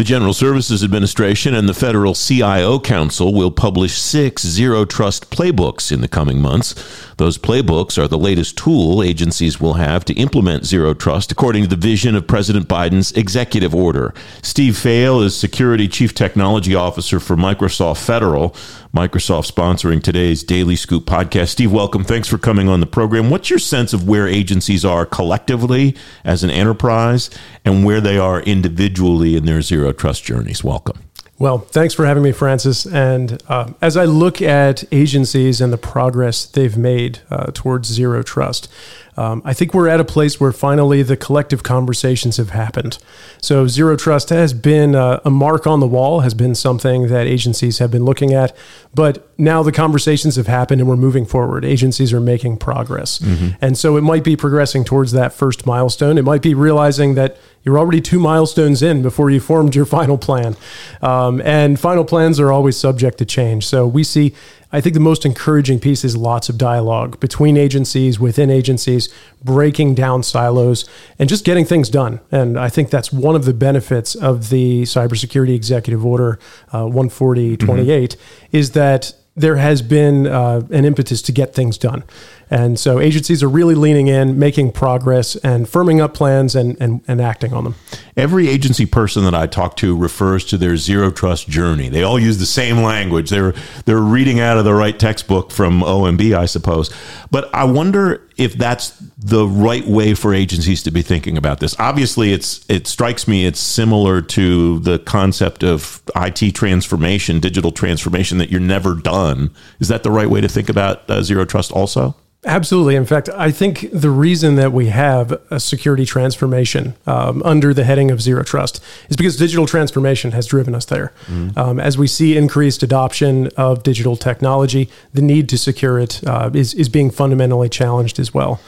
The General Services Administration and the Federal CIO Council will publish six zero trust playbooks in the coming months. Those playbooks are the latest tool agencies will have to implement zero trust according to the vision of President Biden's executive order. Steve Faehl is Security Chief Technology Officer for Microsoft Federal. Microsoft sponsoring today's Daily Scoop podcast. Steve, welcome. Thanks for coming on the program. What's your sense of where agencies are collectively as an enterprise and where they are individually in their zero trust journeys? Welcome. Well, thanks for having me, Francis. And uh, as I look at agencies and the progress they've made uh, towards zero trust, um, I think we're at a place where finally the collective conversations have happened. So, zero trust has been a, a mark on the wall, has been something that agencies have been looking at. But now the conversations have happened and we're moving forward. Agencies are making progress. Mm-hmm. And so it might be progressing towards that first milestone. It might be realizing that you're already two milestones in before you formed your final plan. Um, and final plans are always subject to change. So we see I think the most encouraging piece is lots of dialogue between agencies, within agencies, breaking down silos, and just getting things done. And I think that's one of the benefits of the Cybersecurity Executive Order uh, 14028 mm-hmm. is that there has been uh, an impetus to get things done. And so agencies are really leaning in, making progress, and firming up plans and, and, and acting on them. Every agency person that I talk to refers to their zero trust journey. They all use the same language. They're they're reading out of the right textbook from OMB, I suppose. But I wonder if that's the right way for agencies to be thinking about this. Obviously, it's it strikes me it's similar to the concept of IT transformation, digital transformation that you're never done. Is that the right way to think about uh, zero trust also? Absolutely. In fact, I think the reason that we have a security transformation um, under the heading of zero trust is because digital transformation has driven us there. Mm-hmm. Um, as we see increased adoption of digital technology, the need to secure it uh, is is being fundamentally challenged as well.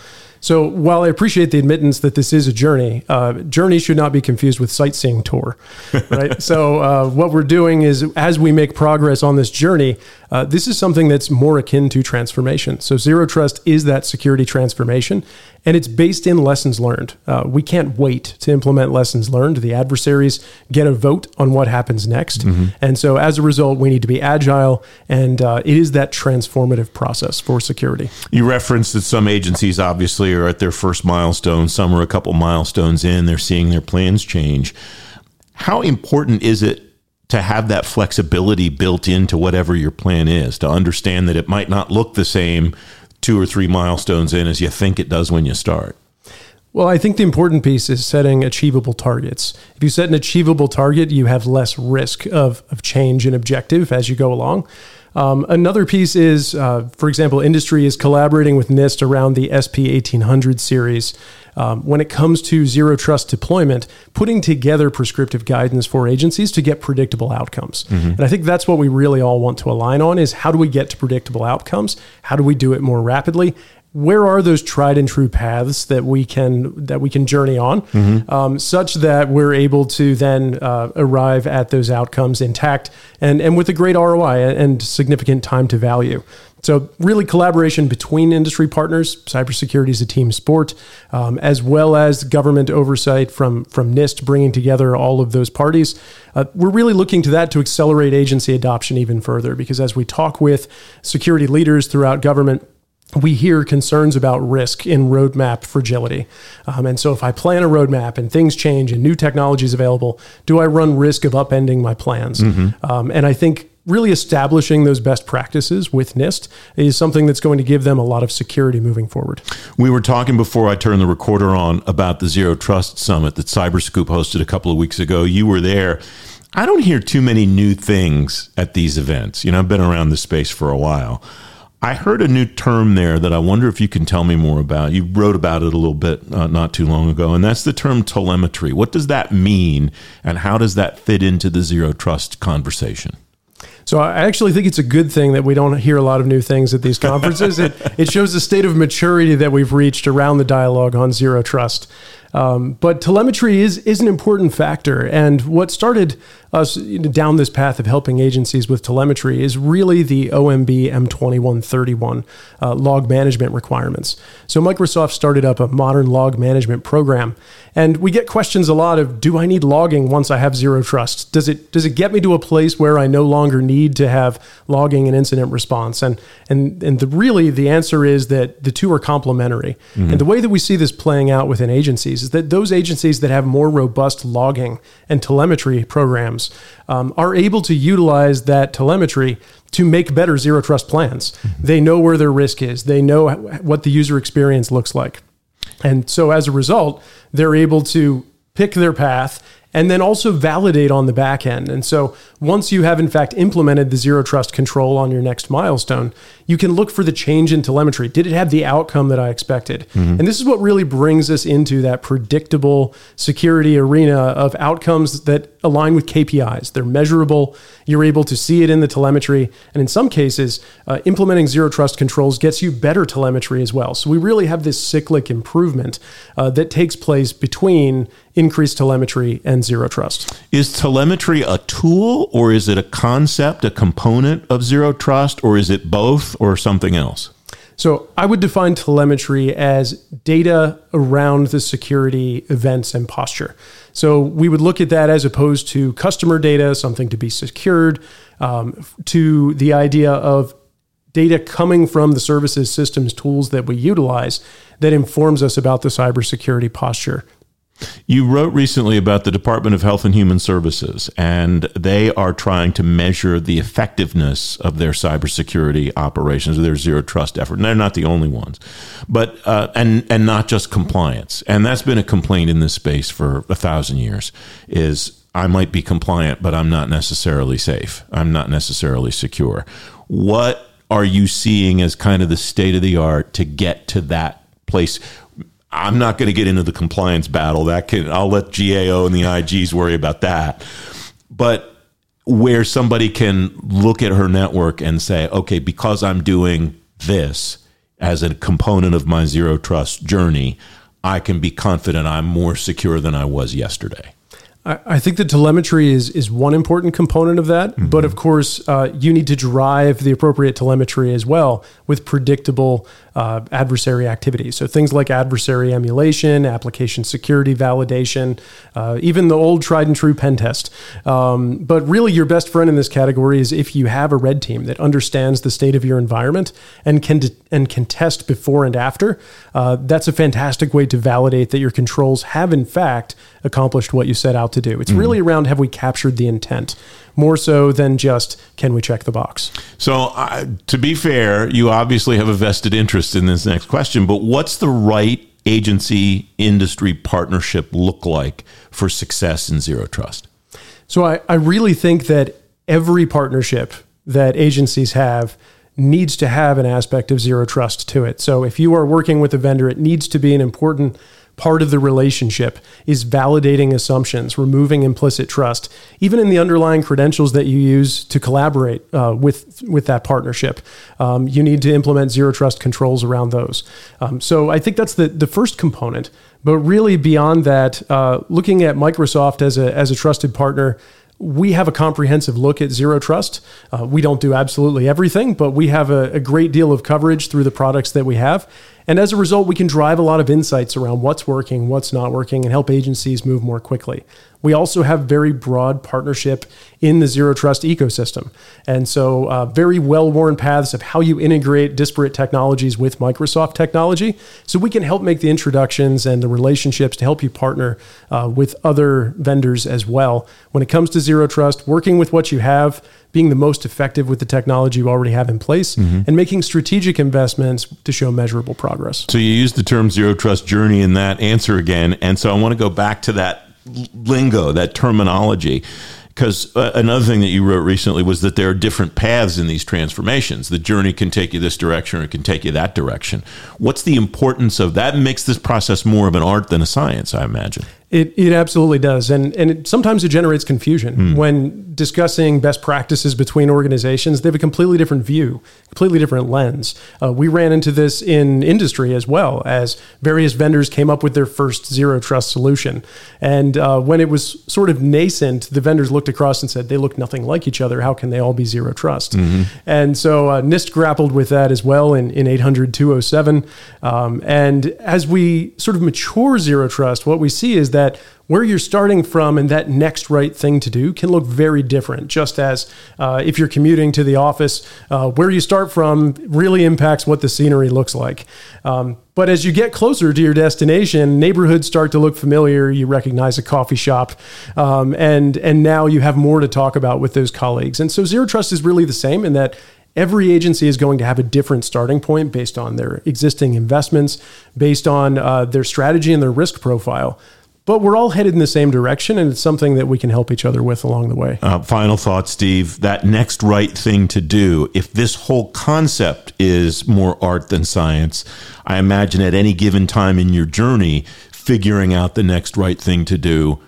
So while I appreciate the admittance that this is a journey, uh, journey should not be confused with sightseeing tour, right? so uh, what we're doing is as we make progress on this journey, uh, this is something that's more akin to transformation. So zero trust is that security transformation, and it's based in lessons learned. Uh, we can't wait to implement lessons learned. The adversaries get a vote on what happens next, mm-hmm. and so as a result, we need to be agile, and uh, it is that transformative process for security. You referenced that some agencies obviously are at their first milestone. Some are a couple milestones in. They're seeing their plans change. How important is it to have that flexibility built into whatever your plan is, to understand that it might not look the same two or three milestones in as you think it does when you start? Well, I think the important piece is setting achievable targets. If you set an achievable target, you have less risk of, of change in objective as you go along. Um, another piece is, uh, for example, industry is collaborating with NIST around the SP 1800 series. Um, when it comes to zero trust deployment, putting together prescriptive guidance for agencies to get predictable outcomes. Mm-hmm. And I think that's what we really all want to align on is how do we get to predictable outcomes? How do we do it more rapidly? Where are those tried and true paths that we can that we can journey on, mm-hmm. um, such that we're able to then uh, arrive at those outcomes intact and and with a great ROI and significant time to value. So, really, collaboration between industry partners. Cybersecurity is a team sport, um, as well as government oversight from from NIST, bringing together all of those parties. Uh, we're really looking to that to accelerate agency adoption even further. Because as we talk with security leaders throughout government, we hear concerns about risk in roadmap fragility. Um, and so, if I plan a roadmap and things change and new technology is available, do I run risk of upending my plans? Mm-hmm. Um, and I think really establishing those best practices with NIST is something that's going to give them a lot of security moving forward. We were talking before I turned the recorder on about the Zero Trust Summit that Cyberscoop hosted a couple of weeks ago. You were there. I don't hear too many new things at these events. You know, I've been around this space for a while. I heard a new term there that I wonder if you can tell me more about. You wrote about it a little bit uh, not too long ago, and that's the term telemetry. What does that mean, and how does that fit into the zero trust conversation? So I actually think it's a good thing that we don't hear a lot of new things at these conferences. it, it shows the state of maturity that we've reached around the dialogue on zero trust. Um, but telemetry is is an important factor, and what started us down this path of helping agencies with telemetry is really the OMB M2131 uh, log management requirements. So Microsoft started up a modern log management program, and we get questions a lot of Do I need logging once I have zero trust? Does it does it get me to a place where I no longer need to have logging and incident response? And and and the, really the answer is that the two are complementary. Mm-hmm. And the way that we see this playing out within agencies is that those agencies that have more robust logging and telemetry programs um, are able to utilize that telemetry to make better zero trust plans. Mm-hmm. They know where their risk is. They know what the user experience looks like. And so as a result, they're able to pick their path and then also validate on the back end. And so once you have in fact implemented the zero trust control on your next milestone, you can look for the change in telemetry. Did it have the outcome that I expected? Mm-hmm. And this is what really brings us into that predictable security arena of outcomes that align with KPIs. They're measurable. You're able to see it in the telemetry. And in some cases, uh, implementing zero trust controls gets you better telemetry as well. So we really have this cyclic improvement uh, that takes place between increased telemetry and zero trust. Is telemetry a tool or is it a concept, a component of zero trust, or is it both or something else? So I would define telemetry as data around the security events and posture. So we would look at that as opposed to customer data, something to be secured, um, to the idea of data coming from the services, systems, tools that we utilize that informs us about the cybersecurity posture you wrote recently about the Department of Health and Human Services, and they are trying to measure the effectiveness of their cybersecurity operations, their zero trust effort. And they're not the only ones, but uh, and and not just compliance. And that's been a complaint in this space for a thousand years. Is I might be compliant, but I'm not necessarily safe. I'm not necessarily secure. What are you seeing as kind of the state of the art to get to that place I'm not going to get into the compliance battle. That can I'll let GAO and the IGs worry about that. But where somebody can look at her network and say, okay, because I'm doing this as a component of my zero trust journey, I can be confident I'm more secure than I was yesterday. I think the telemetry is is one important component of that, mm-hmm. but of course, uh, you need to drive the appropriate telemetry as well with predictable uh, adversary activities. So things like adversary emulation, application security validation, uh, even the old tried and true pen test. Um, but really, your best friend in this category is if you have a red team that understands the state of your environment and can de- and can test before and after. Uh, that's a fantastic way to validate that your controls have in fact accomplished what you set out to do. It's mm-hmm. really around have we captured the intent more so than just can we check the box. So, uh, to be fair, you obviously have a vested interest in this next question, but what's the right agency industry partnership look like for success in zero trust? So, I, I really think that every partnership that agencies have needs to have an aspect of zero trust to it. So, if you are working with a vendor, it needs to be an important part of the relationship is validating assumptions, removing implicit trust, even in the underlying credentials that you use to collaborate uh, with with that partnership. Um, you need to implement zero trust controls around those. Um, so I think that's the the first component. But really, beyond that, uh, looking at Microsoft as a as a trusted partner we have a comprehensive look at zero trust. Uh, we don't do absolutely everything, but we have a, a, great deal of coverage through the products that we have. And as a result, we can drive a lot of insights around what's working, what's not working, and help agencies move more quickly. We also have very broad partnership in the zero trust ecosystem. And so, uh, very well worn paths of how you integrate disparate technologies with Microsoft technology. So, we can help make the introductions and the relationships to help you partner uh, with other vendors as well. When it comes to zero trust, working with what you have, being the most effective with the technology you already have in place, mm-hmm. and making strategic investments to show measurable progress. So, you use the term zero trust journey in that answer again. And so, I want to go back to that lingo, that terminology. Because uh, another thing that you wrote recently was that there are different paths in these transformations. The journey can take you this direction or it can take you that direction. What's the importance of that? Makes this process more of an art than a science, I imagine. It, it absolutely does. And, and it, sometimes it generates confusion mm. when discussing best practices between organizations. They have a completely different view, completely different lens. Uh, we ran into this in industry as well as various vendors came up with their first zero trust solution. And uh, when it was sort of nascent, the vendors looked across and said, they look nothing like each other. How can they all be zero trust? Mm-hmm. And so uh, NIST grappled with that as well in, in 800 207. Um, and as we sort of mature zero trust, what we see is that that where you're starting from and that next right thing to do can look very different. Just as uh, if you're commuting to the office, uh, where you start from really impacts what the scenery looks like. Um, but as you get closer to your destination, neighborhoods start to look familiar. You recognize a coffee shop, um, and and now you have more to talk about with those colleagues. And so zero trust is really the same in that every agency is going to have a different starting point based on their existing investments, based on uh, their strategy and their risk profile but we're all headed in the same direction, and it's something that we can help each other with along the way. Uh, final thought, Steve. That next right thing to do, if this whole concept is more art than science, I imagine at any given time in your journey, figuring out the next right thing to do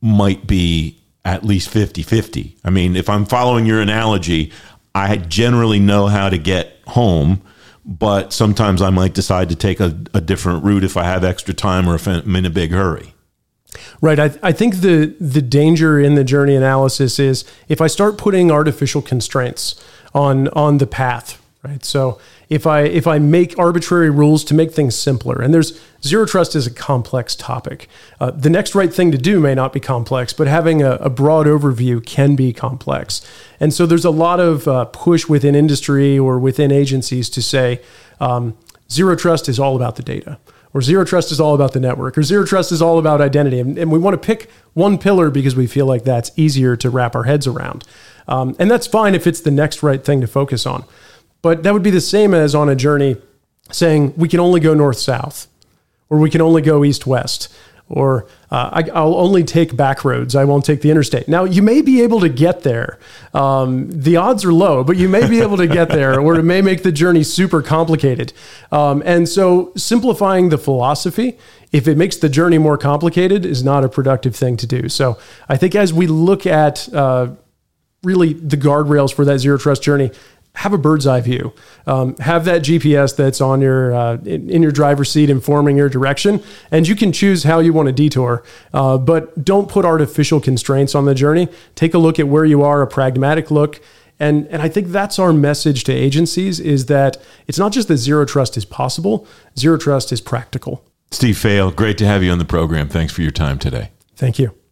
might be at least 50 50. I mean, if I'm following your analogy, I generally know how to get home but sometimes I might decide to take a, a, different route if I have extra time or if I'm in a big hurry. Right. I, I think the the danger in the journey analysis is if I start putting artificial constraints on on the path, right? So if I if I make arbitrary rules to make things simpler, and there's zero trust is a complex topic. Uh, the next right thing to do may not be complex, but having a, a broad overview can be complex. And so there's a lot of uh, push within industry or within agencies to say um, zero trust is all about the data or zero trust is all about the network, or zero trust is all about identity. And, and we want to pick one pillar because we feel like that's easier to wrap our heads around. Um, and that's fine if it's the next right thing to focus on. But that would be the same as on a journey saying we can only go north south, or we can only go east west or uh, I, will only take back roads. I won't take the interstate. Now, you may be able to get there. Um, the odds are low, but you may be able to get there, or it may make the journey super complicated. Um, and so, simplifying the philosophy, if it makes the journey more complicated, is not a productive thing to do. So, I think as we look at uh, really the guardrails for that zero trust journey, have a bird's eye view. Um, have that GPS that's on your uh, in, in, your driver's seat informing your direction, and you can choose how you want to detour. Uh, but don't put artificial constraints on the journey. Take a look at where you are, a pragmatic look. And, and I think that's our message to agencies is that it's not just that zero trust is possible, zero trust is practical. Steve Faehl, great to have you on the program. Thanks for your time today. Thank you.